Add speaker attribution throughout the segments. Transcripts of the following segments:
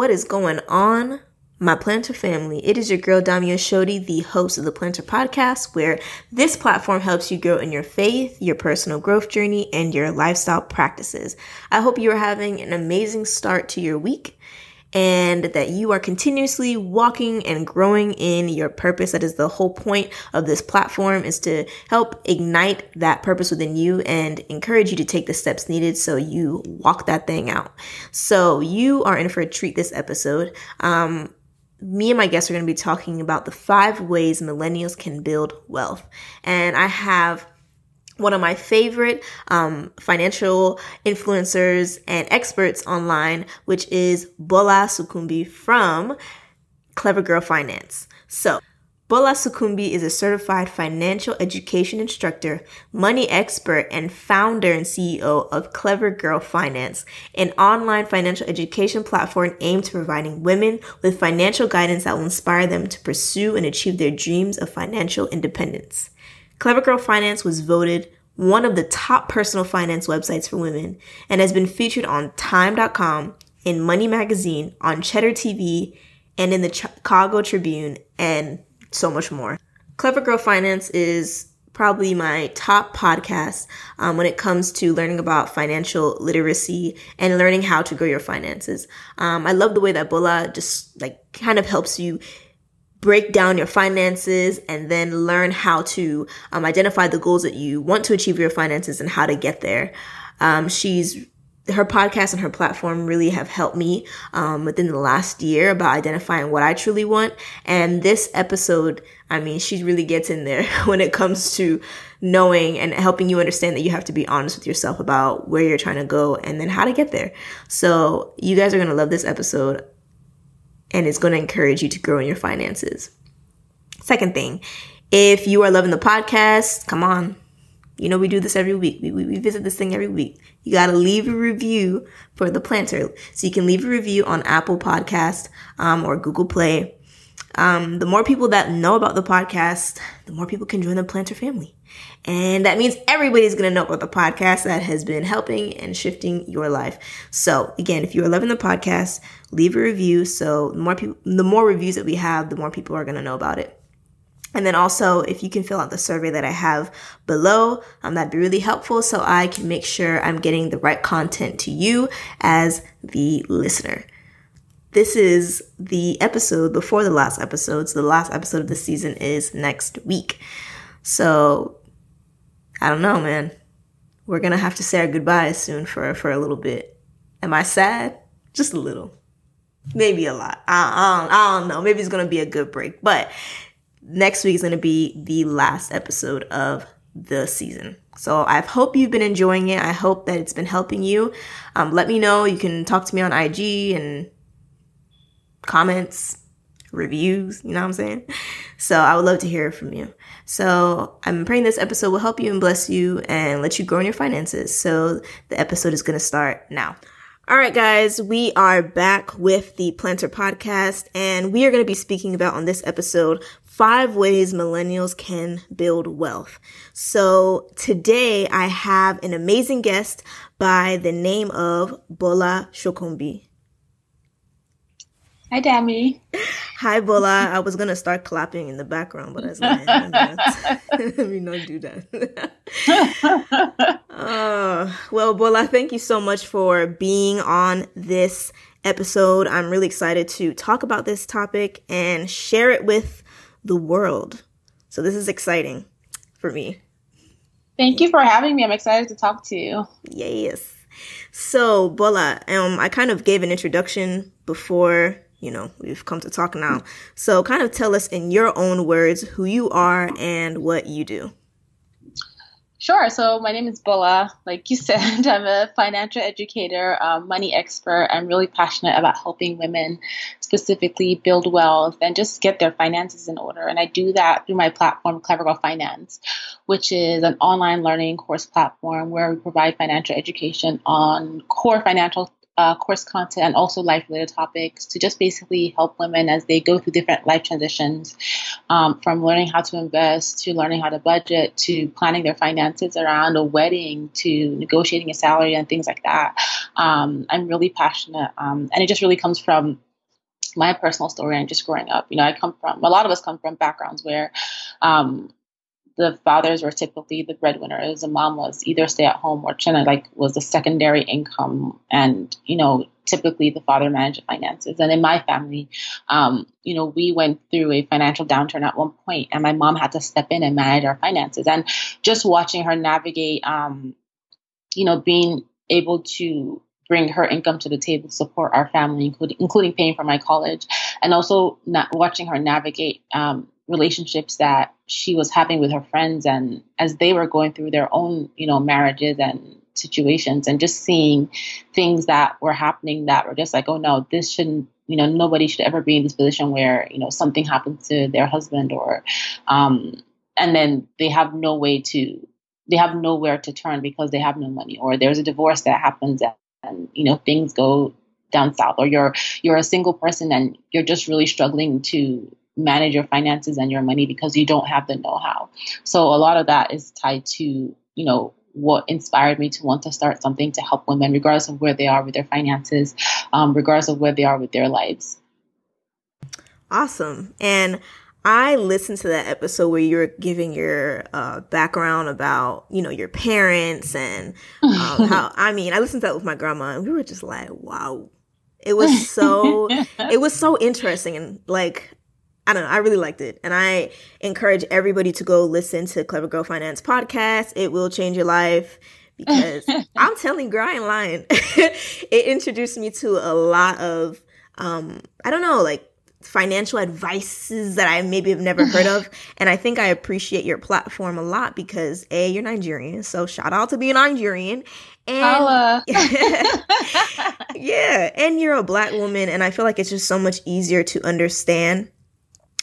Speaker 1: What is going on, my plannter family? It is your girl Dami Oshodi, the host of the Plannter Podcast, where this platform helps you grow in your faith, your personal growth journey, and your lifestyle practices. I hope you are having an amazing start to your week and that you are continuously walking and growing in your purpose. That is the whole point of this platform is to help ignite that purpose within you and encourage you to take the steps needed so you walk that thing out. So you are in for a treat this episode. Um, me and my guests are going to be talking about the five ways millennials can build wealth. And I have one of my favorite um, financial influencers and experts online, which is Bola Sokunbi from Clever Girl Finance. So, Bola Sokunbi is a certified financial education instructor, money expert, and founder and CEO of Clever Girl Finance, an online financial education platform aimed to providing women with financial guidance that will inspire them to pursue and achieve their dreams of financial independence. Clever Girl Finance was voted one of the top personal finance websites for women and has been featured on Time.com, in Money Magazine, on Cheddar TV, and in the Chicago Tribune, and so much more. Clever Girl Finance is probably my top podcast um, when it comes to learning about financial literacy and learning how to grow your finances. Um, I love the way that Bola just like kind of helps you break down your finances and then learn how to um, identify the goals that you want to achieve your finances and how to get there. Um, she's her podcast and her platform really have helped me um, within the last year about identifying what I truly want. And this episode, I mean, she really gets in there when it comes to knowing and helping you understand that you have to be honest with yourself about where you're trying to go and then how to get there. So, you guys are going to love this episode and it's going to encourage you to grow in your finances. Second thing, if you are loving the podcast, come on. You know, we do this every week. We, we, we visit this thing every week. You got to leave a review for the plannter. So you can leave a review on Apple Podcast um, or Google Play. Um, the more people that know about the podcast, the more people can join the plannter family. And that means everybody's going to know about the podcast that has been helping and shifting your life. So again, if you are loving the podcast, leave a review. So the more people, the more reviews that we have, the more people are going to know about it. And then also, if you can fill out the survey that I have below, um, that'd be really helpful so I can make sure I'm getting the right content to you as the listener. This is the episode before the last episode. So the last episode of the season is next week. So I don't know, man. We're gonna have to say our goodbyes soon for for a little bit. Am I sad? Just a little, maybe a lot. I, I, don't, I don't know. Maybe it's gonna be a good break, but next week is gonna be the last episode of the season. So I hope you've been enjoying it. I hope that it's been helping you. Um, let me know. You can talk to me on IG and comments, reviews. You know what I'm saying? So I would love to hear from you. So I'm praying this episode will help you and bless you and let you grow in your finances. So the episode is going to start now. All right, guys, we are back with the Plannter Podcast, and we are going to be speaking about on this episode five ways millennials can build wealth. So today I have an amazing guest by the name of Bola Sokunbi.
Speaker 2: Hi, Dami.
Speaker 1: Hi, Bola. I was gonna start clapping in the background, but I was like, let me not do that. uh, well, Bola, thank you so much for being on this episode. I'm really excited to talk about this topic and share it with the world. So this is exciting for me.
Speaker 2: Thank you for having me. I'm excited to talk to you.
Speaker 1: Yes. So, Bola, um, I kind of gave an introduction before you know, we've come to talk now. So, kind of tell us in your own words who you are and what you do.
Speaker 2: Sure. So my name is Bola. Like you said, I'm a financial educator, um, money expert. I'm really passionate about helping women specifically build wealth and just get their finances in order. And I do that through my platform, Clever Girl Finance, which is an online learning course platform where we provide financial education on core financial uh, course content and also life related topics to just basically help women as they go through different life transitions um, from learning how to invest to learning how to budget to planning their finances around a wedding to negotiating a salary and things like that. Um, I'm really passionate um, and it just really comes from my personal story and just growing up. You know, I come from a lot of us come from backgrounds where um, the fathers were typically the breadwinners. The mom was either stay at home or to like was the secondary income, and you know typically the father managed finances. And in my family, um, you know, we went through a financial downturn at one point, and my mom had to step in and manage our finances. And just watching her navigate, um, you know, being able to bring her income to the table to support our family, including including paying for my college, and also watching her navigate um, relationships that she was having with her friends and as they were going through their own you know marriages and situations and just seeing things that were happening that were just like oh no this shouldn't you know nobody should ever be in this position where you know something happens to their husband or um and then they have no way to they have nowhere to turn because they have no money or there's a divorce that happens and, and you know things go down south or you're you're a single person and you're just really struggling to manage your finances and your money because you don't have the know-how. So a lot of that is tied to, you know, what inspired me to want to start something to help women, regardless of where they are with their finances, um, regardless of where they are with their lives.
Speaker 1: Awesome. And I listened to that episode where you were giving your uh, background about, you know, your parents and um, how, I mean, I listened to that with my grandma and we were just like, wow. It was so, it was so interesting. And like, I don't know. I really liked it. And I encourage everybody to go listen to Clever Girl Finance podcast. It will change your life because I'm telling girl, I ain't lying. it introduced me to a lot of, um, I don't know, like financial advices that I maybe have never heard of. And I think I appreciate your platform a lot because A, you're Nigerian. So shout out to being Nigerian. And yeah, and you're a black woman. And I feel like it's just so much easier to understand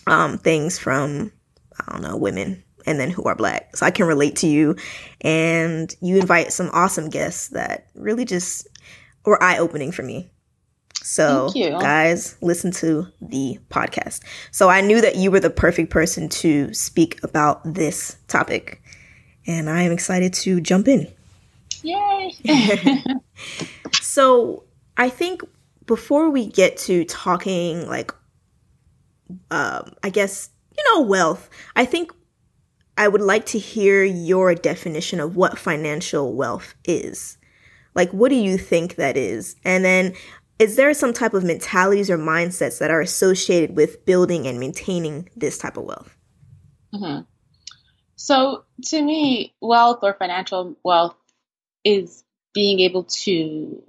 Speaker 1: um, things from, I don't know, women and then who are black. So I can relate to you. And you invite some awesome guests that really just were eye opening for me. So, guys, listen to the podcast. So, I knew that you were the perfect person to speak about this topic. And I am excited to jump in.
Speaker 2: Yay!
Speaker 1: so, I think before we get to talking like um, I guess, you know, wealth. I think I would like to hear your definition of what financial wealth is. Like, what do you think that is? And then, is there some type of mentalities or mindsets that are associated with building and maintaining this type of wealth?
Speaker 2: Mm-hmm. So, to me, wealth or financial wealth is being able to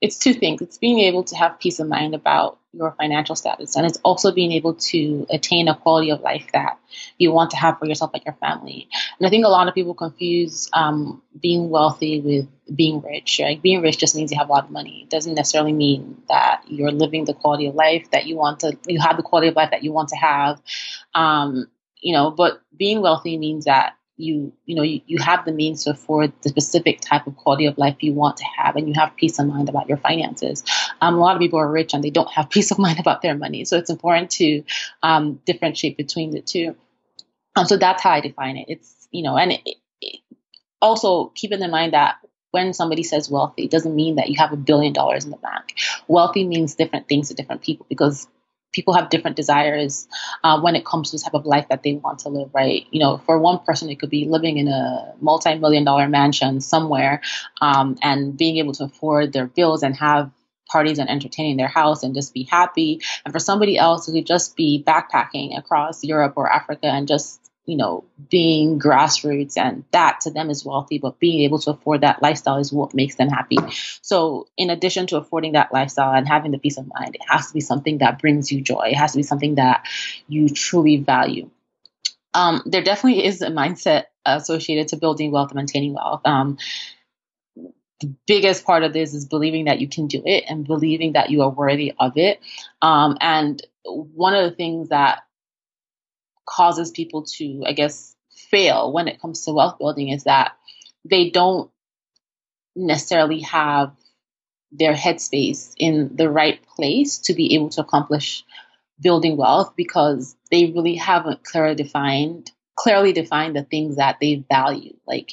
Speaker 2: it's two things. It's being able to have peace of mind about your financial status, and it's also being able to attain a quality of life that you want to have for yourself and your family. And I think a lot of people confuse um, being wealthy with being rich. Like being rich just means you have a lot of money. It doesn't necessarily mean that you're living the quality of life that you want to. You have the quality of life that you want to have. Um, you know, but being wealthy means that you you know you, you have the means to afford the specific type of quality of life you want to have and you have peace of mind about your finances. Um, a lot of people are rich and they don't have peace of mind about their money. So it's important to um, differentiate between the two. Um, so that's how i define it. It's you know and it, it, also keeping in mind that when somebody says wealthy, it doesn't mean that you have a billion dollars in the bank. Wealthy means different things to different people because people have different desires uh, when it comes to the type of life that they want to live, right? You know, for one person, it could be living in a multi million dollar mansion somewhere um, and being able to afford their bills and have parties and entertaining their house and just be happy. And for somebody else, it could just be backpacking across Europe or Africa and just you know, being grassroots and that to them is wealthy, but being able to afford that lifestyle is what makes them happy. So, in addition to affording that lifestyle and having the peace of mind, it has to be something that brings you joy. It has to be something that you truly value. Um, there definitely is a mindset associated to building wealth and maintaining wealth. Um, the biggest part of this is believing that you can do it and believing that you are worthy of it. Um, and one of the things that causes people to, I guess, fail when it comes to wealth building is that they don't necessarily have their headspace in the right place to be able to accomplish building wealth because they really haven't clearly defined clearly defined the things that they value. Like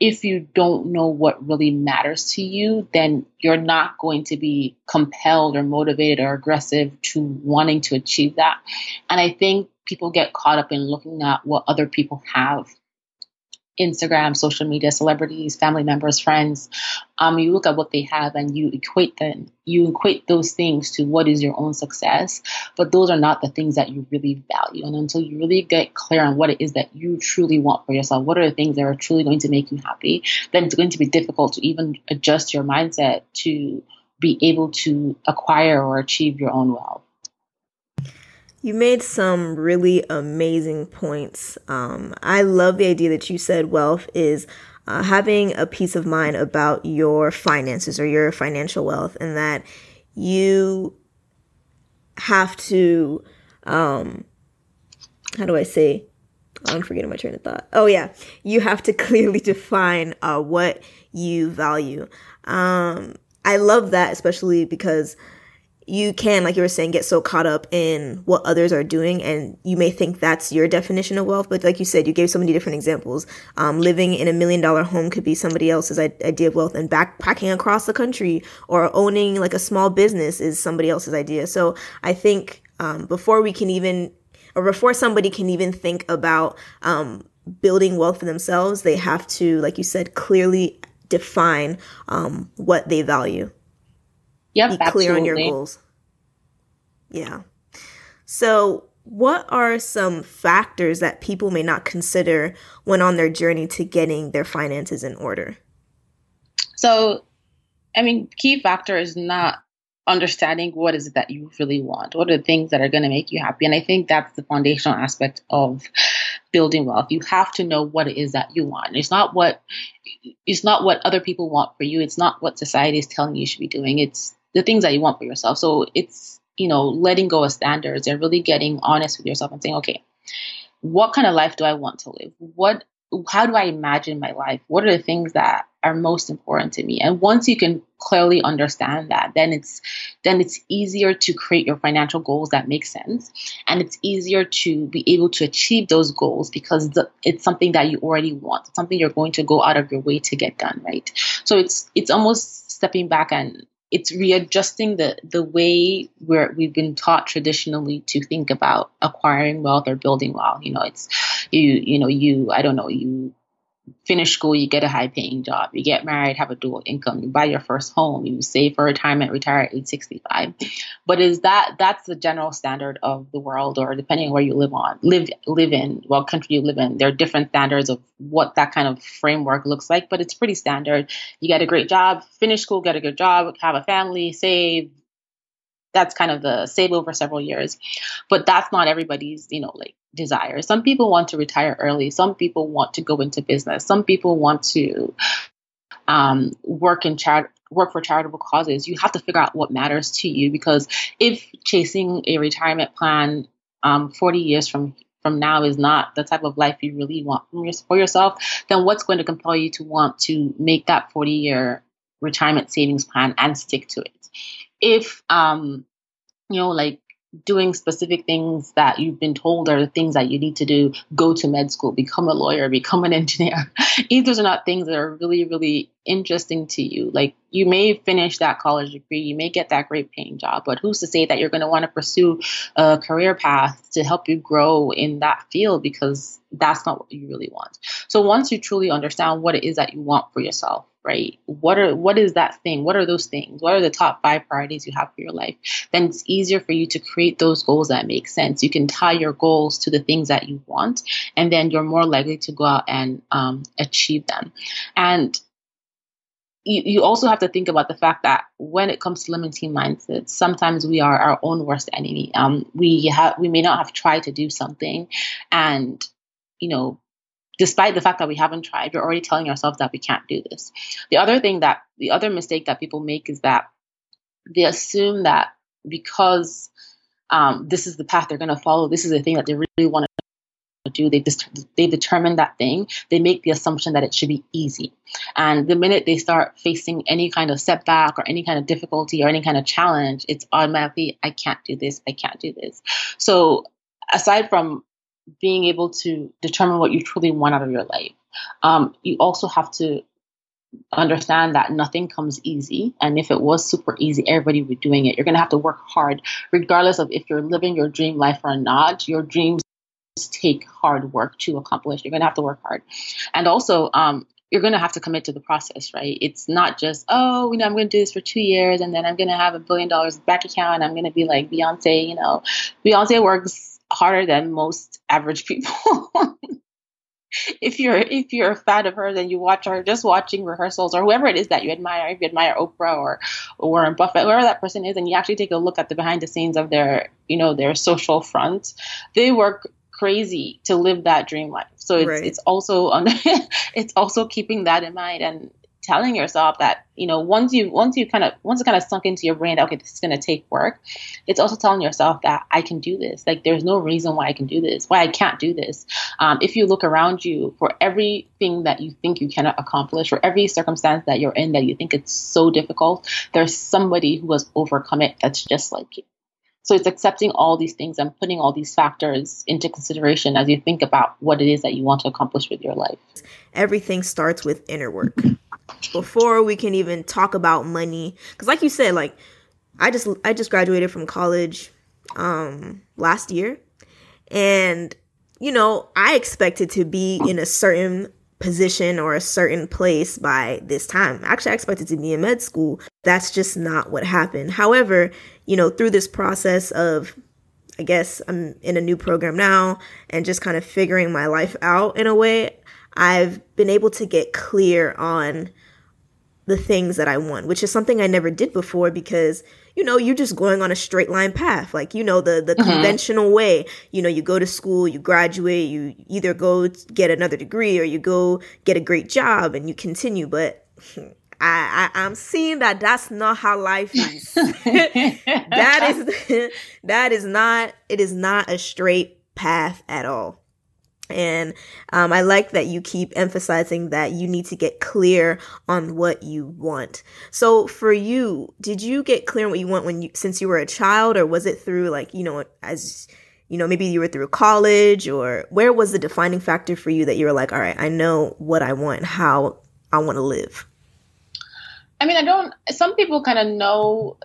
Speaker 2: if you don't know what really matters to you then you're not going to be compelled or motivated or aggressive to wanting to achieve that. And i think people get caught up in looking at what other people have Instagram, social media, celebrities, family members, friends, um, you look at what they have and you equate them, you equate those things to what is your own success. But those are not the things that you really value. And until you really get clear on what it is that you truly want for yourself, what are the things that are truly going to make you happy, then it's going to be difficult to even adjust your mindset to be able to acquire or achieve your own wealth.
Speaker 1: You made some really amazing points. Um, I love the idea that you said wealth is uh, having a peace of mind about your finances or your financial wealth, and that you have to, um, how do I say? I'm forgetting my train of thought. Oh, yeah. You have to clearly define uh, what you value. Um, I love that, especially because you can, like you were saying, get so caught up in what others are doing, and you may think that's your definition of wealth. But like you said, you gave so many different examples. Um, living in a million dollar home could be somebody else's idea of wealth, and backpacking across the country or owning like a small business is somebody else's idea. So I think um, before we can even, or before somebody can even think about um, building wealth for themselves, they have to, like you said, clearly define um, what they value.
Speaker 2: Yep,
Speaker 1: be clear on your goals. Yeah. So, what are some factors that people may not consider when on their journey to getting their finances in order?
Speaker 2: So, I mean, key factor is not understanding what is it that you really want. What are the things that are going to make you happy? And I think that's the foundational aspect of building wealth. You have to know what it is that you want. It's not what it's not what other people want for you. It's not what society is telling you you should be doing. It's the things that you want for yourself. So it's, you know, letting go of standards and really getting honest with yourself and saying, okay, what kind of life do I want to live? What how do I imagine my life? What are the things that are most important to me? And once you can clearly understand that, then it's then it's easier to create your financial goals that make sense, and it's easier to be able to achieve those goals because the, it's something that you already want. It's something you're going to go out of your way to get done, right? So it's it's almost stepping back and it's readjusting the the way where we've been taught traditionally to think about acquiring wealth or building wealth. You know, it's you you know you I don't know you finish school, you get a high paying job, you get married, have a dual income, you buy your first home, you save for retirement, retire at age 65. But is that that's the general standard of the world or depending on where you live on live live in, what country you live in, there are different standards of what that kind of framework looks like, but it's pretty standard. You get a great job, finish school, get a good job, have a family, save, that's kind of the save over several years but that's not everybody's you know like desire some people want to retire early. Some people want to go into business. Some people want to um, work in char- work for charitable causes. You have to figure out what matters to you because if chasing a retirement plan um, 40 years from from now is not the type of life you really want for yourself then what's going to compel you to want to make that 40 year retirement savings plan and stick to it? If um you know like doing specific things that you've been told are the things that you need to do go to med school become a lawyer become an engineer. If those are not things that are really really interesting to you like you may finish that college degree you may get that great paying job but who's to say that you're going to want to pursue a career path to help you grow in that field because that's not what you really want. So once you truly understand what it is that you want for yourself right? What are what is that thing? What are those things? What are the top five priorities you have for your life? Then it's easier for you to create those goals that make sense. You can tie your goals to the things that you want, and then you're more likely to go out and um, achieve them. And you, you also have to think about the fact that when it comes to limiting mindsets, sometimes we are our own worst enemy. Um, we have we may not have tried to do something, and you know despite the fact that we haven't tried, we're already telling ourselves that we can't do this. The other thing that, the other mistake that people make is that they assume that because um, this is the path they're going to follow, this is the thing that they really want to do, they they determine that thing, they make the assumption that it should be easy. And the minute they start facing any kind of setback or any kind of difficulty or any kind of challenge, it's automatically, I can't do this, I can't do this. So aside from being able to determine what you truly want out of your life. Um, you also have to understand that nothing comes easy. And if it was super easy, everybody would be doing it. You're going to have to work hard, regardless of if you're living your dream life or not. Your dreams take hard work to accomplish. You're going to have to work hard. And also, um, you're going to have to commit to the process, right? It's not just, oh, you know, I'm going to do this for two years and then I'm going to have a billion dollars back account and I'm going to be like Beyonce, you know. Beyonce works harder than most average people. if you're if you're a fan of her, then you watch her just watching rehearsals or whoever it is that you admire, if you admire Oprah or, or Warren Buffett, whoever that person is, and you actually take a look at the behind the scenes of their you know their social front, they work crazy to live that dream life. So it's right. it's also on it's also keeping that in mind and telling yourself that you know once you once you kind of once it kind of sunk into your brain that okay this is going to take work it's also telling yourself that i can do this. Like there's no reason why i can do this why i can't do this. Um, if you look around you for everything that you think you cannot accomplish or every circumstance that you're in that you think it's so difficult there's somebody who has overcome it that's just like you so it's accepting all these things and putting all these factors into consideration as you think about what it is that you want to accomplish with your life.
Speaker 1: Everything starts with inner work. Before we can even talk about money, because like you said, like I just I just graduated from college um last year, and you know I expected to be in a certain position or a certain place by this time. Actually, I expected to be in med school. That's just not what happened. However, you know, through this process of, I guess I'm in a new program now and just kind of figuring my life out in a way, I've been able to get clear on the things that I want, which is something I never did before because you know you're just going on a straight line path like you know the the mm-hmm. conventional way you know you go to school you graduate you either go get another degree or you go get a great job and you continue but I, I am seeing that that's not how life is. that is that is not it is not a straight path at all. And um, I like that you keep emphasizing that you need to get clear on what you want. So for you, did you get clear on what you want when you since you were a child, or was it through like you know as you know maybe you were through college, or where was the defining factor for you that you were like, all right, I know what I want, how I want to live.
Speaker 2: I mean, I don't. Some people kind of know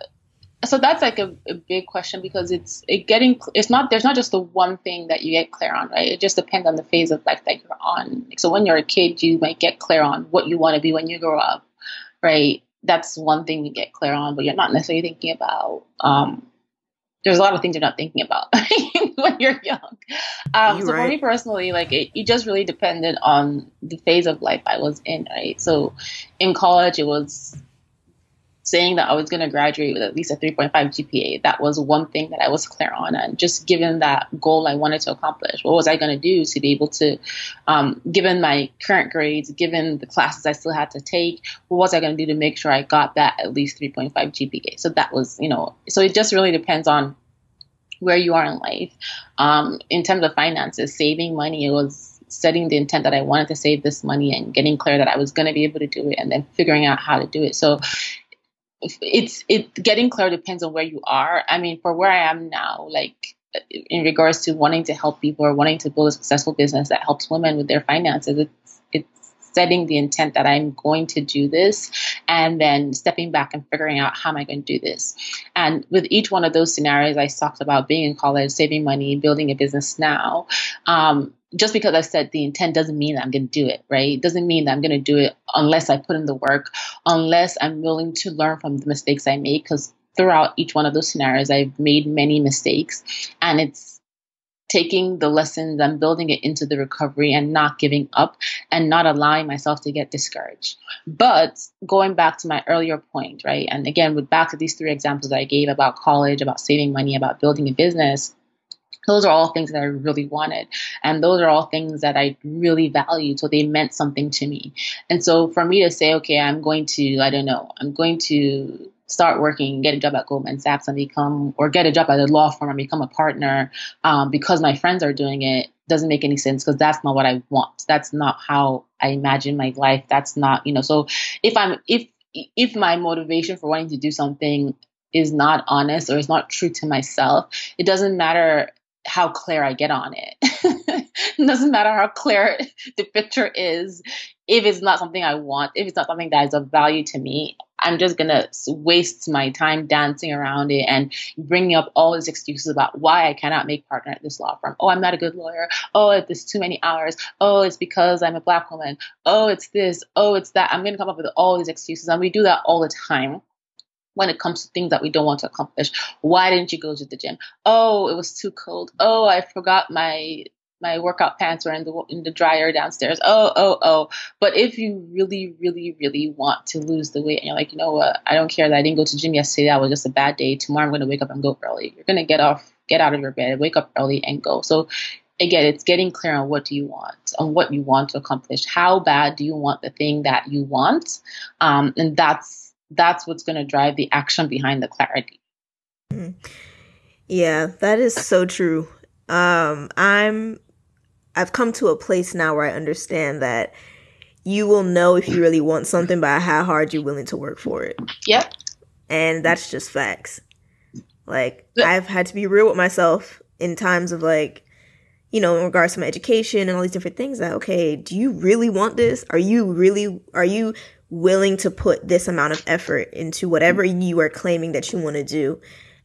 Speaker 2: so that's like a, a, big question because it's it getting it's not there's not just the one thing that you get clear on right? It just depends on the phase of life that you're on. So when you're a kid you might get clear on what you want to be when you grow up right? That's one thing you get clear on but you're not necessarily thinking about um, there's a lot of things you're not thinking about when you're young. Um, you're so right. for me personally like it, it just really depended on the phase of life i was in right? So in college it was saying that I was going to graduate with at least a 3.5 GPA. That was one thing that I was clear on. And just given that goal I wanted to accomplish, what was I going to do to be able to, um, given my current grades, given the classes I still had to take, what was I going to do to make sure I got that at least 3.5 GPA? So that was, you know, so it just really depends on where you are in life. Um, in terms of finances, saving money, it was setting the intent that I wanted to save this money and getting clear that I was going to be able to do it and then figuring out how to do it. So it's it getting clear depends on where you are. I mean, for where I am now, like in regards to wanting to help people or wanting to build a successful business that helps women with their finances, it's it's setting the intent that I'm going to do this and then stepping back and figuring out how am I going to do this. And with each one of those scenarios, I talked about being in college, saving money, building a business now. Um, just because I said the intent doesn't mean that I'm going to do it, right? It doesn't mean that I'm going to do it unless I put in the work, unless I'm willing to learn from the mistakes I make. Because throughout each one of those scenarios, I've made many mistakes, and it's taking the lessons and building it into the recovery and not giving up and not allowing myself to get discouraged. But going back to my earlier point, right? And again, with back to these three examples I gave about college, about saving money, about building a business those are all things that I really wanted. And those are all things that I really valued. So they meant something to me. And so for me to say, okay, I'm going to, I don't know, I'm going to start working, get a job at Goldman Sachs and become, or get a job at a law firm and become a partner um, because my friends are doing it doesn't make any sense because that's not what I want. That's not how I imagine my life. That's not, you know, so if I'm, if, if my motivation for wanting to do something is not honest or is not true to myself, it doesn't matter how clear I get on it. it doesn't matter how clear the picture is. If it's not something I want, if it's not something that is of value to me, I'm just gonna waste my time dancing around it and bringing up all these excuses about why I cannot make partner at this law firm. Oh, I'm not a good lawyer. Oh, it's too many hours. Oh, it's because I'm a black woman. Oh, it's this. Oh, it's that. I'm gonna come up with all these excuses, and we do that all the time when it comes to things that we don't want to accomplish. Why didn't you go to the gym? Oh, it was too cold. Oh, I forgot my my workout pants were in the in the dryer downstairs. Oh, oh, oh. But if you really, really, really want to lose the weight and you're like, you know what, I don't care that I didn't go to gym yesterday, that was just a bad day. Tomorrow I'm gonna wake up and go early. You're gonna get off, get out of your bed, wake up early and go. So again, it's getting clear on what do you want, on what you want to accomplish. How bad do you want the thing that you want? Um, and that's that's what's going to drive the action behind the clarity.
Speaker 1: Mm-hmm. Yeah, that is so true. Um, I'm I've come to a place now where I understand that you will know if you really want something by how hard you're willing to work for it.
Speaker 2: Yep.
Speaker 1: And that's just facts. Like I've had to be real with myself in times of like, you know, in regards to my education and all these different things that okay, do you really want this? Are you really are you willing to put this amount of effort into whatever you are claiming that you want to do.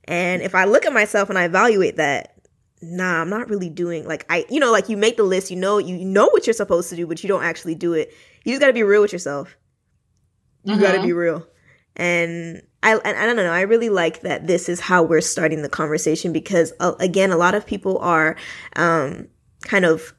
Speaker 1: And if I look at myself and I evaluate that, nah, I'm not really doing like I you know, like you make the list, you know you know what you're supposed to do, but you don't actually do it. You just gotta be real with yourself. You mm-hmm. gotta be real. And I, and I don't know. I really like that this is how we're starting the conversation because, uh, again, a lot of people are um, kind of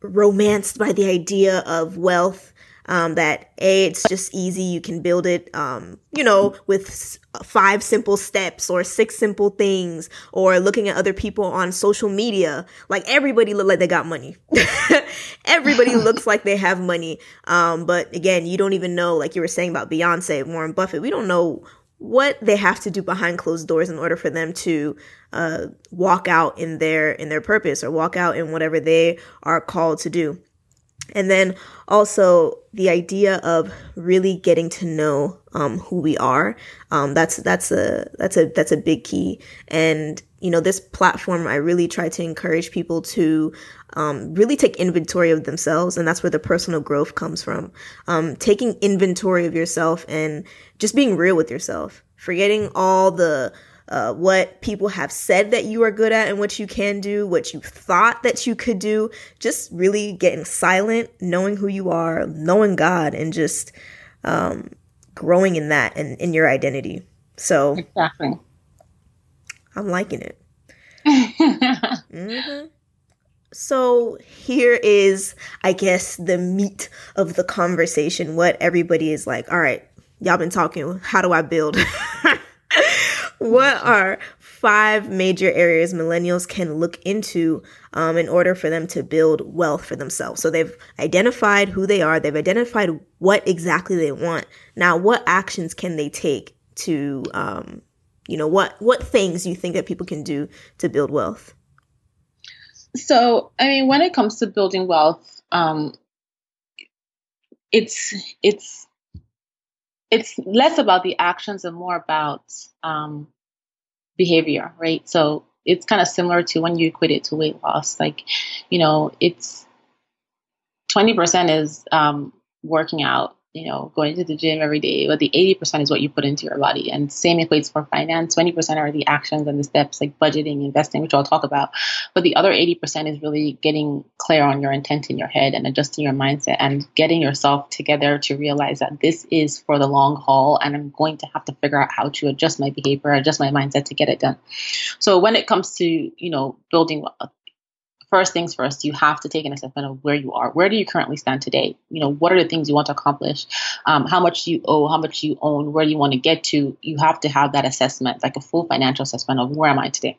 Speaker 1: romanced by the idea of wealth um, that a it's just easy you can build it um, you know with five simple steps or six simple things or looking at other people on social media. Like everybody look like they got money. Everybody looks like they have money. Um, but again you don't even know like you were saying about beyonce warren buffett we don't know what they have to do behind closed doors in order for them to uh, walk out in their in their purpose or walk out in whatever they are called to do and then also the idea of really getting to know um, who we are. Um, that's that's a that's a that's a big key. And you know, this platform, I really try to encourage people to um, really take inventory of themselves, and that's where the personal growth comes from. Um, taking inventory of yourself and just being real with yourself, forgetting all the uh, what people have said that you are good at and what you can do, what you thought that you could do. Just really getting silent, knowing who you are, knowing God, and just um, growing in that and in your identity. So,
Speaker 2: exactly.
Speaker 1: I'm liking it. mm-hmm. So here is, I guess, the meat of the conversation. What everybody is like, all right, y'all been talking. How do I build? what are five major areas millennials can look into um, in order for them to build wealth for themselves? So they've identified who they are, they've identified what exactly they want. Now, what actions can they take to, um, you know, what what things you think that people can do to build wealth?
Speaker 2: So, I mean, when it comes to building wealth, um, it's it's it's less about the actions and more about um, behavior, right? So it's kind of similar to when you equate it to weight loss. Like, you know, it's 20% is um, working out, you know, going to the gym every day, but the 80% is what you put into your body. And same equates for finance. 20% are the actions and the steps like budgeting, investing, which I'll talk about. But the other 80% is really getting clear on your intent in your head and adjusting your mindset and getting yourself together to realize that this is for the long haul and I'm going to have to figure out how to adjust my behavior, adjust my mindset to get it done. So when it comes to, you know, building first things first, you have to take an assessment of where you are. Where do you currently stand today? You know, what are the things you want to accomplish? Um, how much you owe? How much you own? Where do you want to get to? You have to have that assessment, like a full financial assessment of where am I today.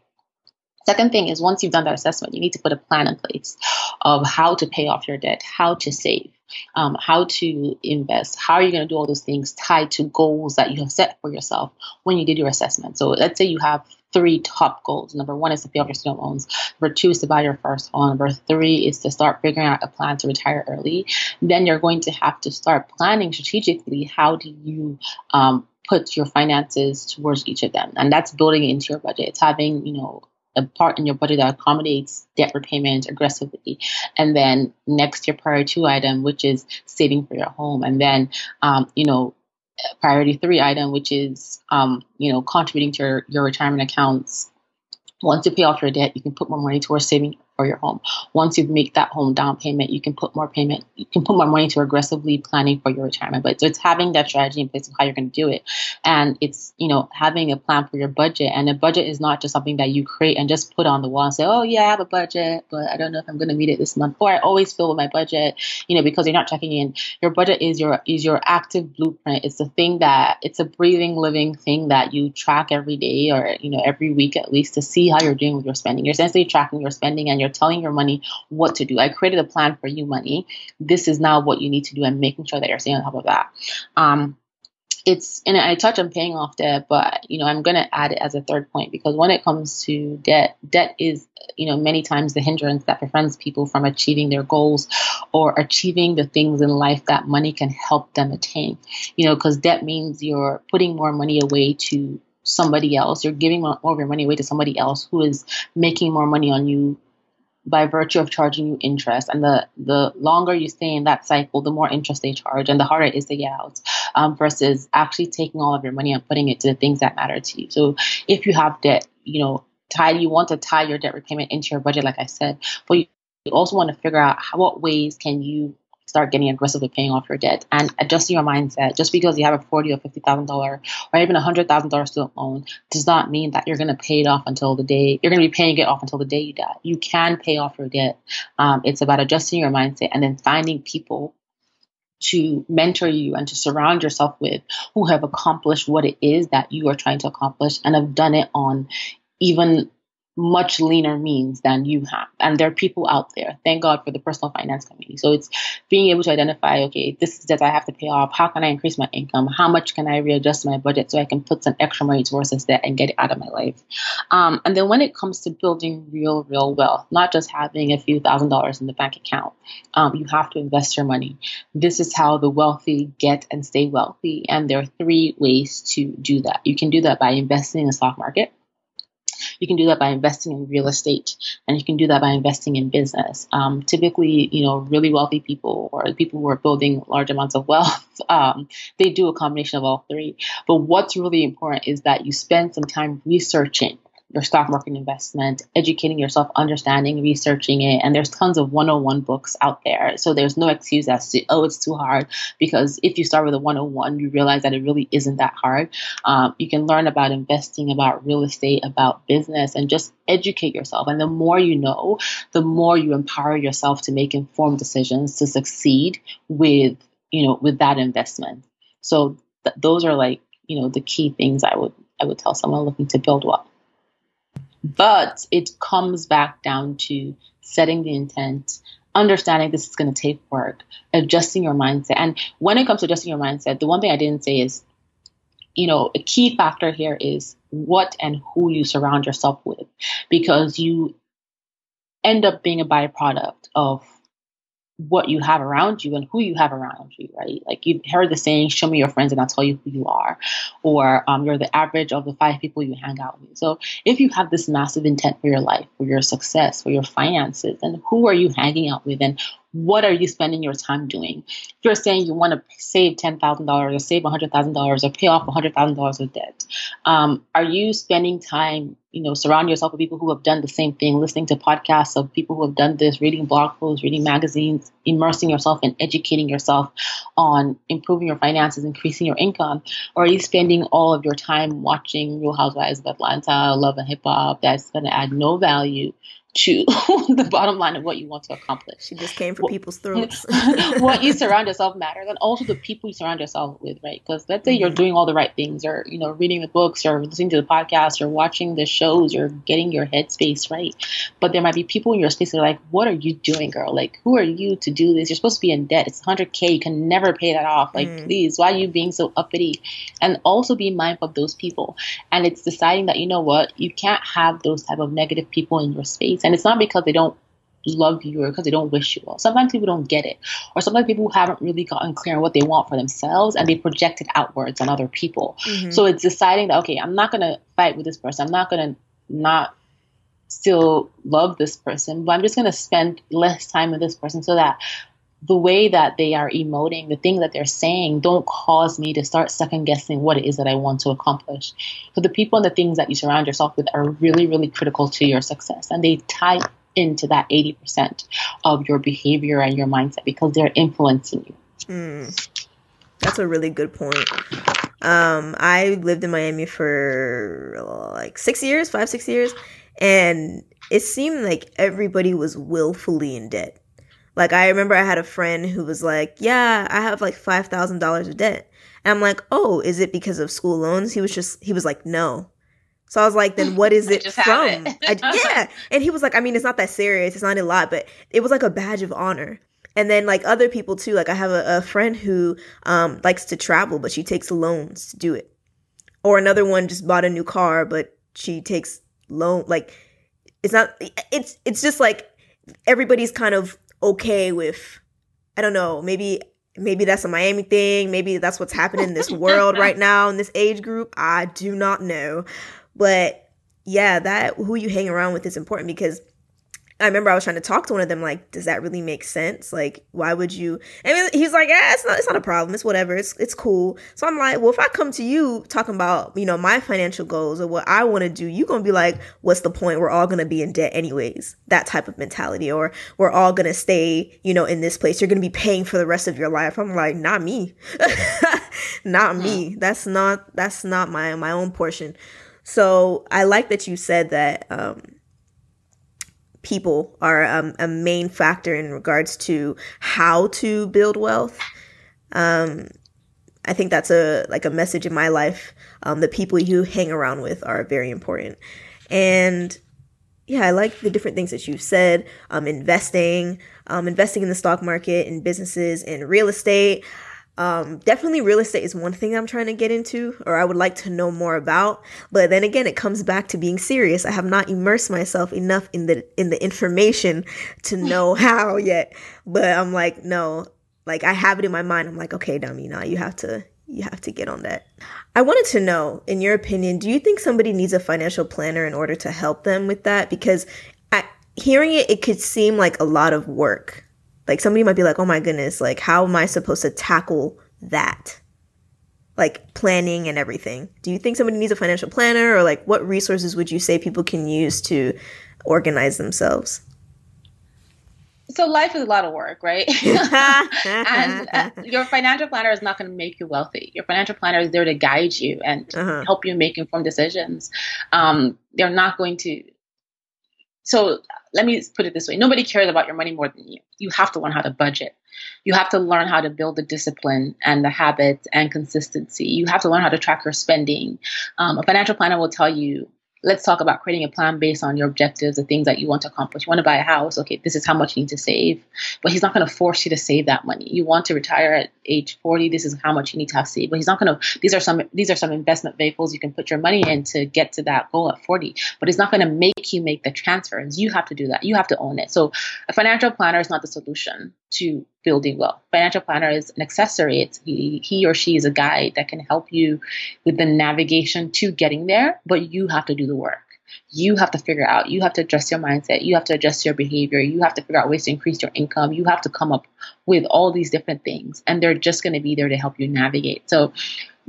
Speaker 2: Second thing is once you've done that assessment, you need to put a plan in place of how to pay off your debt, how to save, um, how to invest, how are you going to do all those things tied to goals that you have set for yourself when you did your assessment. So let's say you have three top goals. Number one is to pay off your student loans. Number two is to buy your first home. Number three is to start figuring out a plan to retire early. Then you're going to have to start planning strategically. How do you um, put your finances towards each of them? And that's building into your budget. It's having, you know, a part in your budget that accommodates debt repayment aggressively. And then next, your priority two item, which is saving for your home. And then, um, you know, priority three item, which is, um, you know, contributing to your, your retirement accounts. Once you pay off your debt, you can put more money towards saving for your home. Once you make that home down payment, you can put more payment, you can put more money to aggressively planning for your retirement. But so it's having that strategy in place of how you're going to do it. And it's, you know, having a plan for your budget. And a budget is not just something that you create and just put on the wall and say, oh, yeah, I have a budget, but I don't know if I'm going to meet it this month. Or I always fill with my budget, you know, because you're not checking in. Your budget is your, is your active blueprint. It's the thing that, it's a breathing, living thing that you track every day or, you know, every week at least to see how you're doing with your spending. You're essentially tracking your spending and you're telling your money what to do. I created a plan for you, money. This is now what you need to do, and making sure that you're staying on top of that. Um, it's and I touch on paying off debt, but you know I'm going to add it as a third point because when it comes to debt, debt is you know many times the hindrance that prevents people from achieving their goals or achieving the things in life that money can help them attain. You know, because debt means you're putting more money away to somebody else. You're giving more of your money away to somebody else who is making more money on you by virtue of charging you interest. And the, the longer you stay in that cycle, the more interest they charge and the harder it is to get out um, versus actually taking all of your money and putting it to the things that matter to you. So if you have debt, you know, tie, you want to tie your debt repayment into your budget, like I said, but you also want to figure out how, what ways can you start getting aggressively paying off your debt and adjusting your mindset. Just because you have a forty or fifty thousand dollar or even a hundred thousand dollar student loan does not mean that you're going to pay it off until the day you're going to be paying it off until the day you die. You can pay off your debt. Um, it's about adjusting your mindset and then finding people to mentor you and to surround yourself with who have accomplished what it is that you are trying to accomplish and have done it on even much leaner means than you have. And there are people out there. Thank God for the personal finance community. So it's being able to identify, okay, this is debt I have to pay off. How can I increase my income? How much can I readjust my budget so I can put some extra money towards this debt and get it out of my life? Um, and then when it comes to building real, real wealth, not just having a few thousand dollars in the bank account, um, you have to invest your money. This is how the wealthy get and stay wealthy. And there are three ways to do that. You can do that by investing in the stock market. You can do that by investing in real estate, and you can do that by investing in business. Um, typically, you know, really wealthy people or people who are building large amounts of wealth, um, they do a combination of all three. But what's really important is that you spend some time researching your stock market investment, educating yourself, understanding, researching it. And there's tons of 101 books out there. So there's no excuse as to, oh, it's too hard. Because if you start with a 101, you realize that it really isn't that hard. Um, you can learn about investing, about real estate, about business, and just educate yourself. And the more you know, the more you empower yourself to make informed decisions to succeed with, you know, with that investment. So th- those are like, you know, the key things I would I would tell someone looking to build wealth. But it comes back down to setting the intent, understanding this is going to take work, adjusting your mindset. And when it comes to adjusting your mindset, the one thing I didn't say is, you know, a key factor here is what and who you surround yourself with, because you end up being a byproduct of what you have around you and who you have around you, right? Like you've heard the saying, show me your friends and I'll tell you who you are. Or um, you're the average of the five people you hang out with. So if you have this massive intent for your life, for your success, for your finances, then who are you hanging out with and what are you spending your time doing? If you're saying you want to save $10,000 or save $100,000 or pay off $100,000 of debt, um, are you spending time, you know, surround yourself with people who have done the same thing, listening to podcasts of people who have done this, reading blog posts, reading magazines, immersing yourself and educating yourself on improving your finances, increasing your income? Or are you spending all of your time watching Real Housewives of Atlanta, Love and Hip Hop that's going to add no value to the bottom line of what you want to accomplish.
Speaker 1: She just came for what, people's throats.
Speaker 2: what you surround yourself matters, and also the people you surround yourself with, right? Because let's say mm-hmm. you're doing all the right things, or you know, reading the books, or listening to the podcast, or watching the shows, or getting your headspace right. But there might be people in your space that are like, "What are you doing, girl? Like, who are you to do this? You're supposed to be in debt. It's 100k. You can never pay that off. Like, mm. please, why are you being so uppity?" And also be mindful of those people. And it's deciding that you know what, you can't have those type of negative people in your space, and it's not because they don't love you or because they don't wish you well. Sometimes people don't get it. Or sometimes people haven't really gotten clear on what they want for themselves and they project it outwards on other people. Mm-hmm. So it's deciding that, okay, I'm not going to fight with this person. I'm not going to not still love this person, but I'm just going to spend less time with this person so that the way that they are emoting, the things that they're saying, don't cause me to start second guessing what it is that I want to accomplish. So the people and the things that you surround yourself with are really, really critical to your success, and they tie into that 80% of your behavior and your mindset because they're influencing you.
Speaker 1: Mm, that's a really good point. Um, I lived in Miami for like six years, five, six years, and it seemed like everybody was willfully in debt. Like I remember I had a friend who was like, "Yeah, I have like five thousand dollars of debt," and I'm like, "Oh, is it because of school loans?" He was just he was like, "No." So I was like, then what is it from? It. I, yeah. And he was like, I mean, it's not that serious. It's not a lot, but it was like a badge of honor. And then like other people too, like I have a, a friend who um, likes to travel, but she takes loans to do it. Or another one just bought a new car, but she takes loan. Like it's not. It's it's just like everybody's kind of okay with. I don't know. Maybe maybe that's a Miami thing. Maybe that's what's happening in this world right now in this age group. I do not know. But yeah, that who you hang around with is important because I remember I was trying to talk to one of them, like, does that really make sense? Like, why would you? I mean, he's like, yeah, it's not, it's not a problem. It's whatever. It's, it's cool. So I'm like, well, if I come to you talking about, you know, my financial goals or what I want to do, you're going to be like, what's the point? We're all going to be in debt anyways. That type of mentality. Or we're all going to stay, you know, in this place. You're going to be paying for the rest of your life. I'm like, not me. not me. That's not, that's not my, my own portion. So I like that you said that um, people are um, a main factor in regards to how to build wealth. Um, I think that's a like a message in my life. Um, the people you hang around with are very important, and yeah, I like the different things that you've said. Um, investing, um, investing in the stock market, in businesses, in real estate. Um, definitely real estate is one thing I'm trying to get into or I would like to know more about. But then again, it comes back to being serious. I have not immersed myself enough in the in the information to know how yet. But I'm like, no, like I have it in my mind. I'm like, okay, dummy, now you have to you have to get on that. I wanted to know, in your opinion, do you think somebody needs a financial planner in order to help them with that? Because I, hearing it, it could seem like a lot of work like somebody might be like, oh my goodness, like how am I supposed to tackle that? Like planning and everything. Do you think somebody needs a financial planner or like what resources would you say people can use to organize themselves?
Speaker 2: So life is a lot of work, right? and uh, your financial planner is not going to make you wealthy. Your financial planner is there to guide you and uh-huh. help you make informed decisions. Um, they're not going to. So let me put it this way nobody cares about your money more than you. You have to learn how to budget. You have to learn how to build the discipline and the habits and consistency. You have to learn how to track your spending. Um, a financial planner will tell you let's talk about creating a plan based on your objectives, the things that you want to accomplish. You want to buy a house, okay, this is how much you need to save. But he's not going to force you to save that money. You want to retire at age 40, this is how much you need to have saved. But he's not going to these are some these are some investment vehicles you can put your money in to get to that goal at 40. But he's not going to make you make the transfers. You have to do that. You have to own it. So a financial planner is not the solution to building wealth. Financial planner is an accessory. It's he, he or she is a guide that can help you with the navigation to getting there, but you have to do the work. You have to figure out, you have to adjust your mindset, you have to adjust your behavior, you have to figure out ways to increase your income, you have to come up with all these different things, and they're just going to be there to help you navigate. So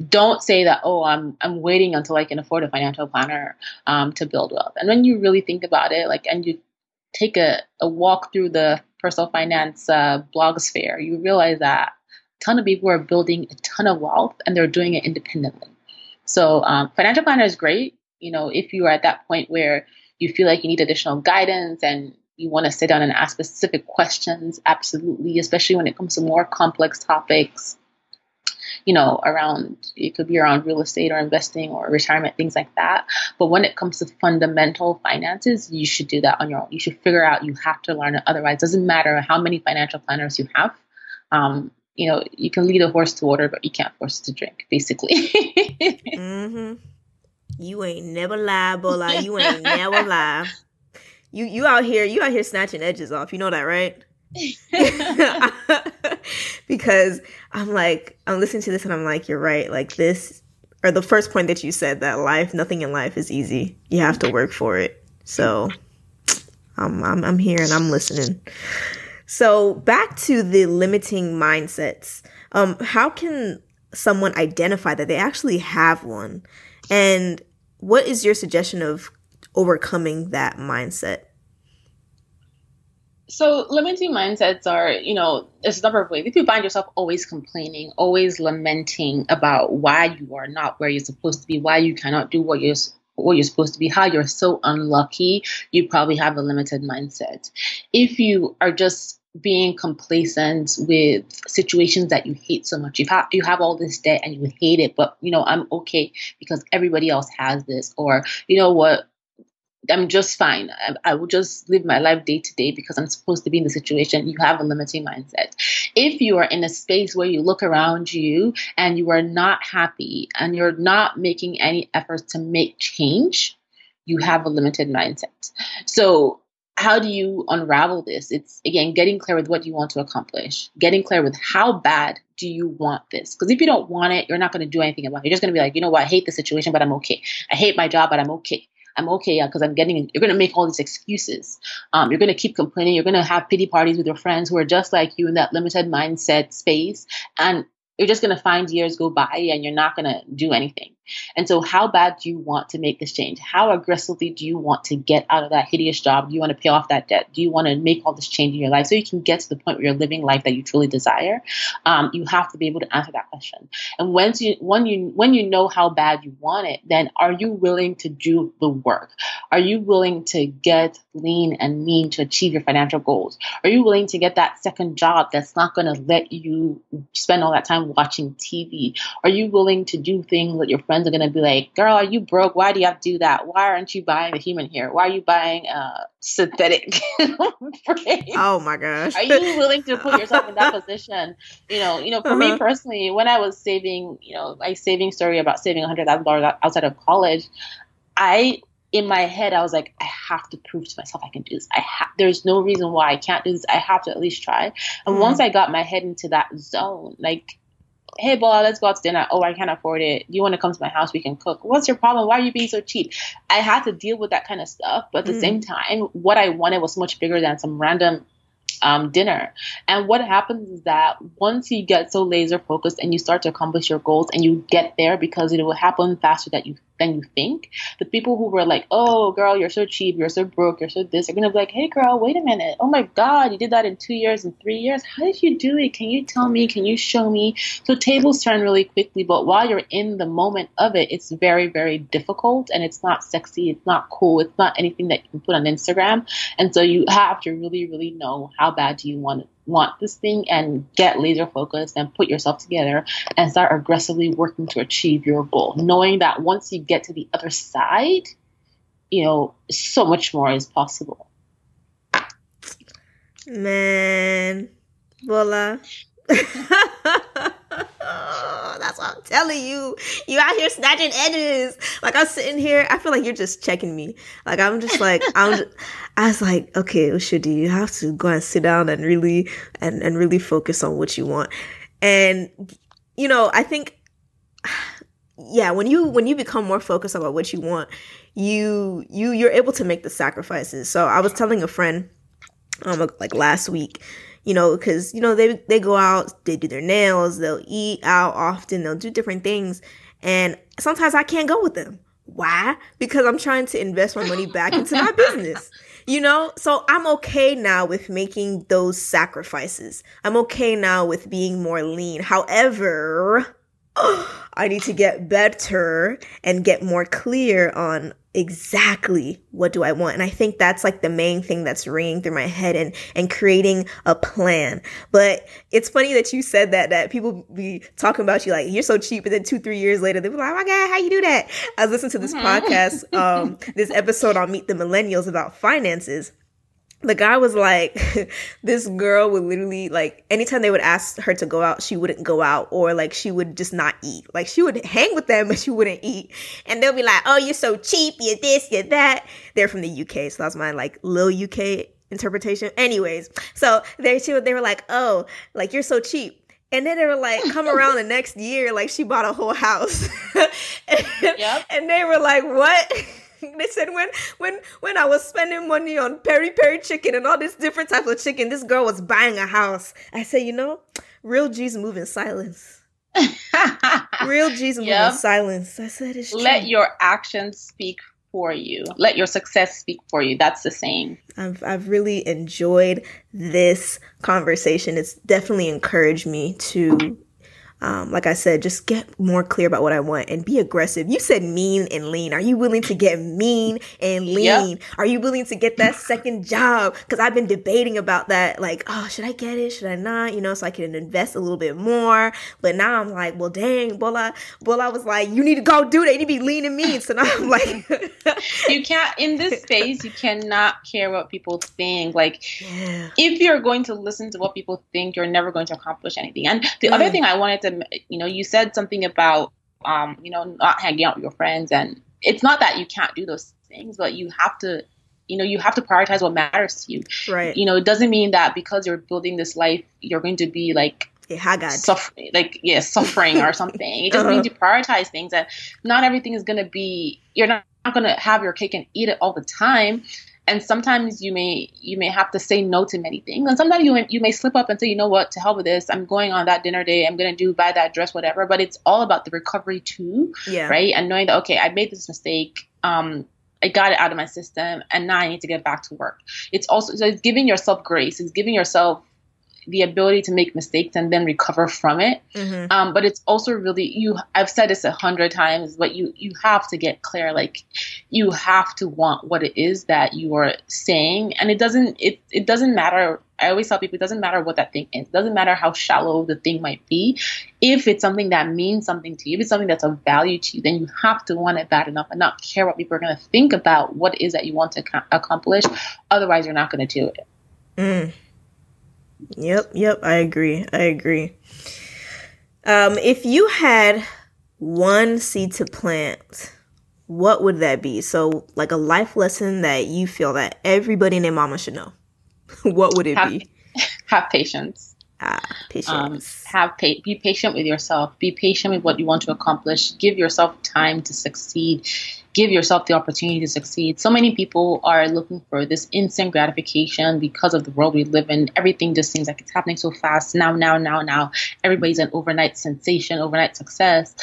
Speaker 2: don't say that oh i'm i'm waiting until i can afford a financial planner um, to build wealth and when you really think about it like and you take a, a walk through the personal finance uh, blogosphere, you realize that a ton of people are building a ton of wealth and they're doing it independently. So, um, financial planner is great. You know, if you are at that point where you feel like you need additional guidance and you want to sit down and ask specific questions, absolutely, especially when it comes to more complex topics, you know, around it could be around real estate or investing or retirement, things like that. But when it comes to fundamental finances, you should do that on your own. You should figure out you have to learn it. Otherwise, it doesn't matter how many financial planners you have. Um, you know, you can lead a horse to water, but you can't force it to drink, basically.
Speaker 1: mm-hmm. You ain't never lie, Bola. You ain't never lie. You you out here, you out here snatching edges off. You know that, right? because I'm like, I'm listening to this and I'm like, you're right. Like this, or the first point that you said that life, nothing in life is easy. You have to work for it. So I'm, I'm, I'm here and I'm listening. So back to the limiting mindsets. Um, how can someone identify that they actually have one? And what is your suggestion of overcoming that mindset?
Speaker 2: So limiting mindsets are, you know, there's a number of ways. If you find yourself always complaining, always lamenting about why you are not where you're supposed to be, why you cannot do what you're what you're supposed to be, how you're so unlucky, you probably have a limited mindset. If you are just being complacent with situations that you hate so much. You have you have all this debt and you hate it, but you know I'm okay because everybody else has this, or you know what I'm just fine. I, I, will just live my life day to day because I'm supposed to be in the situation. You have a limiting mindset. If you are in a space where you look around you and you are not happy and you're not making any efforts to make change, you have a limited mindset. So, how do you unravel this? It's again getting clear with what you want to accomplish, getting clear with how bad do you want this? Because if you don't want it, you're not going to do anything about it. You're just going to be like, you know what, I hate the situation, but I'm okay. I hate my job, but I'm okay. I'm okay yeah, because I'm getting. You're gonna make all these excuses. Um, you're gonna keep complaining. You're gonna have pity parties with your friends who are just like you in that limited mindset space, and you're just going to find years go by and you're not going to do anything. And so, how bad do you want to make this change? How aggressively do you want to get out of that hideous job? Do you want to pay off that debt? Do you want to make all this change in your life so you can get to the point where you're living life that you truly desire? Um, you have to be able to answer that question. And once you when you when you know how bad you want it, then are you willing to do the work? Are you willing to get lean and mean to achieve your financial goals? Are you willing to get that second job that's not going to let you spend all that time watching TV? Are you willing to do things that your friends are going to be like, girl, are you broke? Why do you have to do that? Why aren't you buying the human hair? Why are you buying a synthetic
Speaker 1: Oh my gosh.
Speaker 2: Are you willing to put yourself in that position? You know, you know, for uh-huh. me personally, when I was saving, you know, my saving story about saving $100,000 outside of college, I in my head, I was like, I have to prove to myself I can do this. I have. There's no reason why I can't do this. I have to at least try. And mm-hmm. once I got my head into that zone, like hey, boy, let's go out to dinner. Oh, I can't afford it. Do you want to come to my house? We can cook. What's your problem? Why are you being so cheap? I had to deal with that kind of stuff. But at the mm. same time, what I wanted was much bigger than some random um, dinner. And what happens is that once you get so laser focused and you start to accomplish your goals and you get there because it will happen faster than you than you think, the people who were like, "Oh, girl, you're so cheap, you're so broke, you're so this," are gonna be like, "Hey, girl, wait a minute. Oh my God, you did that in two years and three years. How did you do it? Can you tell me? Can you show me?" So tables turn really quickly, but while you're in the moment of it, it's very very difficult and it's not sexy. It's not cool. It's not anything that you can put on Instagram. And so you have to really really know how bad do you want want this thing and get laser focused and put yourself together and start aggressively working to achieve your goal. Knowing that once you get to the other side you know so much more is possible.
Speaker 1: Man. Voila that's what I'm telling you. You out here snatching edges. Like I'm sitting here, I feel like you're just checking me. Like I'm just like I'm. Just, I was like, okay, should you have to go and sit down and really and and really focus on what you want. And you know, I think, yeah, when you when you become more focused about what you want, you you you're able to make the sacrifices. So I was telling a friend, um, like last week you know, because you know they they go out, they do their nails, they'll eat out often, they'll do different things, and sometimes I can't go with them. Why? Because I'm trying to invest my money back into my business. You know, so I'm okay now with making those sacrifices. I'm okay now with being more lean. However, I need to get better and get more clear on exactly what do I want. And I think that's like the main thing that's ringing through my head and, and creating a plan. But it's funny that you said that, that people be talking about you like, you're so cheap. And then two, three years later, they be like, oh my God, how you do that? I was listening to this mm-hmm. podcast, um, this episode on Meet the Millennials about finances the guy was like, this girl would literally like anytime they would ask her to go out, she wouldn't go out, or like she would just not eat. Like she would hang with them, but she wouldn't eat. And they'll be like, "Oh, you're so cheap. You're this. You're that." They're from the UK, so that's my like little UK interpretation. Anyways, so they she they were like, "Oh, like you're so cheap." And then they were like, come around the next year, like she bought a whole house. and, yep. and they were like, what? they said when when when I was spending money on peri peri chicken and all this different type of chicken, this girl was buying a house. I said, you know, real G's move in silence. real G's move yep. in silence. I said, it's
Speaker 2: true. Let your actions speak for you. Let your success speak for you. That's the saying.
Speaker 1: I've I've really enjoyed this conversation. It's definitely encouraged me to um, like I said, just get more clear about what I want and be aggressive. You said mean and lean. Are you willing to get mean and lean? Yep. Are you willing to get that second job? Because I've been debating about that. Like, oh, should I get it? Should I not? You know, so I can invest a little bit more. But now I'm like, well, dang, Bola, Bola was like, you need to go do that. You need to be lean and mean. So now I'm like,
Speaker 2: you can't, in this space, you cannot care what people think. Like, yeah. if you're going to listen to what people think, you're never going to accomplish anything. And the mm. other thing I wanted to you know, you said something about, um, you know, not hanging out with your friends, and it's not that you can't do those things, but you have to, you know, you have to prioritize what matters to you.
Speaker 1: Right.
Speaker 2: You know, it doesn't mean that because you're building this life, you're going to be like haggard, suffering, like yeah, suffering or something. It just uh-huh. means you prioritize things, and not everything is going to be. You're not, not going to have your cake and eat it all the time and sometimes you may you may have to say no to many things. And sometimes you may, you may slip up and say you know what? To hell with this. I'm going on that dinner day i'm going to do buy that dress whatever. But it's all about the recovery too
Speaker 1: yeah.
Speaker 2: right? And knowing that okay i made this mistake. Um I got it out of my system and now I need to get back to work. It's also so it's giving yourself grace. It's giving yourself the ability to make mistakes and then recover from it. Mm-hmm. Um, but it's also really you. I've said this a hundred times, but you you have to get clear. Like you have to want what it is that you are saying, and it doesn't it it doesn't matter. I always tell people it doesn't matter what that thing is. It doesn't matter how shallow the thing might be. If it's something that means something to you, if it's something that's of value to you, then you have to want it bad enough and not care what people are going to think about what it is that you want to accomplish. Otherwise, you're not going to do it.
Speaker 1: Mm. Yep, yep, I agree. I agree. Um, if you had one seed to plant, what would that be? So, like a life lesson that you feel that everybody and their mama should know. what would it
Speaker 2: have,
Speaker 1: be?
Speaker 2: Have patience.
Speaker 1: Ah, patience. Um,
Speaker 2: have pa- be patient with yourself. Be patient with what you want to accomplish. Give yourself time to succeed give yourself the opportunity to succeed. So many people are looking for this instant gratification because of the world we live in. Everything just seems like it's happening so fast. Now, now, now, now. Everybody's an overnight sensation, overnight success.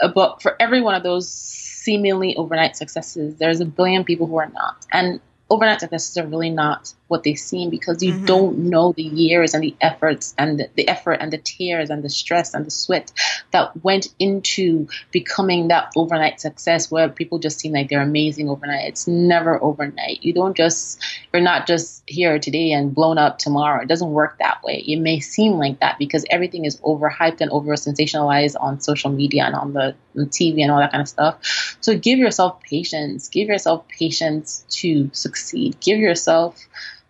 Speaker 2: Uh, but for every one of those seemingly overnight successes, there's a billion people who are not. And overnight successes are really not what they seem because you mm-hmm. don't know the years and the efforts and the, the, effort and the tears and the stress and the sweat that went into becoming that overnight success where people just seem like they're amazing overnight. It's never overnight. You don't just, you're not just here today and blown up tomorrow. It doesn't work that way. It may seem like that because everything is overhyped and over sensationalized on social media and on the on TV and all that kind of stuff. So give yourself patience. Give yourself patience to succeed. Give yourself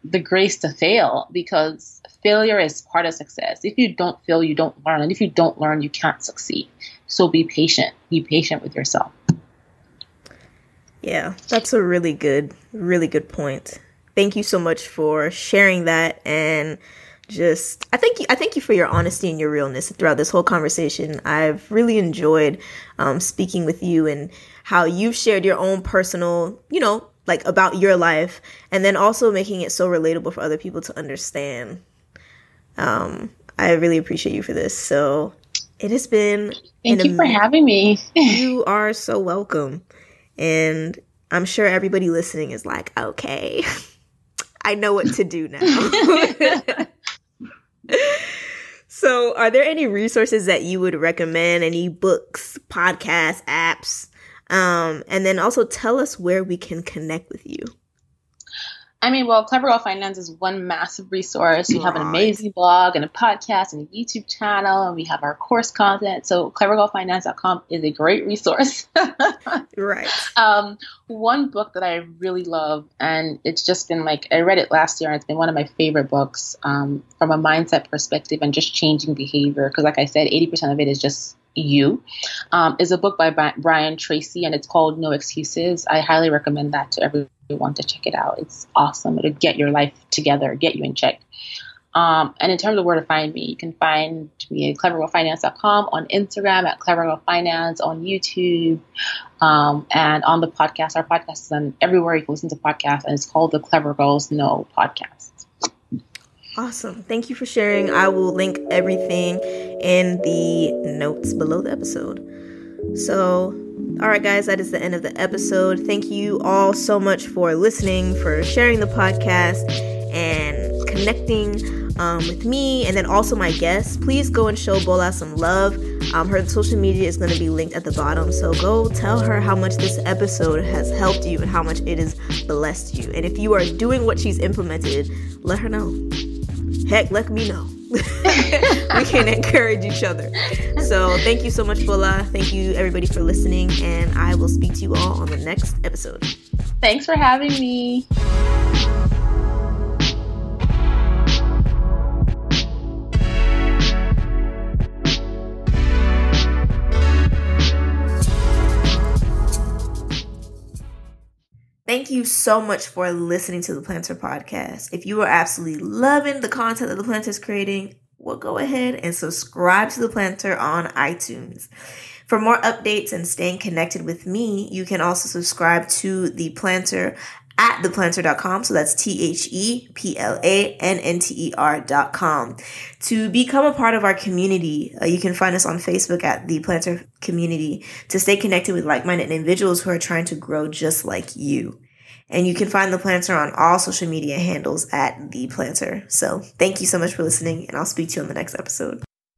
Speaker 2: the grace to fail because failure is part of success. If you don't fail, you don't learn. And if you don't learn, you can't succeed. So be patient. Be patient with yourself.
Speaker 1: Yeah, that's a really good, really good point. Thank you so much for sharing that and just I thank you I thank you for your honesty and your realness throughout this whole conversation. I've really enjoyed um, speaking with you and how you've shared your own personal, you know, like about your life and then also making it so relatable for other people to understand. Um i really appreciate you for this. So it has been
Speaker 2: thank you am- for having me.
Speaker 1: you are so welcome. And i'm sure everybody listening is like okay. I know what to do now. So, are there any resources that you would recommend? Any books, podcasts, apps? Um, and then also tell us where we can connect with you.
Speaker 2: I mean, well, Clever Girl Finance is one massive resource. We have an amazing blog and a podcast and a YouTube channel, and we have our course content. So, clevergirlfinance.com is a great resource.
Speaker 1: right.
Speaker 2: Um, one book that I really love, and it's just been like, I read it last year, and it's been one of my favorite books um, from a mindset perspective and just changing behavior. Because, like I said, 80% of it is just you um, is a book by Brian Tracy and it's called No Excuses. I highly recommend that to everyone to check it out. It's awesome. It'll get your life together, get you in check. Um, and in terms of where to find me, you can find me at clevergirlfinance.com, on Instagram at clevergirlfinance, on YouTube, um, and on the podcast. Our podcast is on everywhere you can listen to podcasts, and it's called the Clever Girls Know Podcast.
Speaker 1: Awesome. Thank you for sharing. I will link everything in the notes below the episode. So, all right, guys, that is the end of the episode. Thank you all so much for listening, for sharing the podcast, and connecting um, with me, and then also my guests. Please go and show Bola some love. Um, her social media is going to be linked at the bottom, so go tell her how much this episode has helped you and how much it has blessed you. And if you are doing what she's implemented, let her know heck, let me know. we can encourage each other. So thank you so much, Bola. Thank you everybody for listening, and I will speak to you all on the next episode.
Speaker 2: Thanks for having me.
Speaker 1: Thank you so much for listening to the Plannter podcast. If you are absolutely loving the content that the Plannter is creating, well, go ahead and subscribe to the Plannter on iTunes. For more updates and staying connected with me, you can also subscribe to the Plannter at theplannter.com. So that's T H E P L A N N T E R.com. To become a part of our community, uh, you can find us on Facebook at the Plannter Community to stay connected with like minded individuals who are trying to grow just like you. And you can find the plannter on all social media handles at the plannter. So thank you so much for listening, and I'll speak to you on the next episode.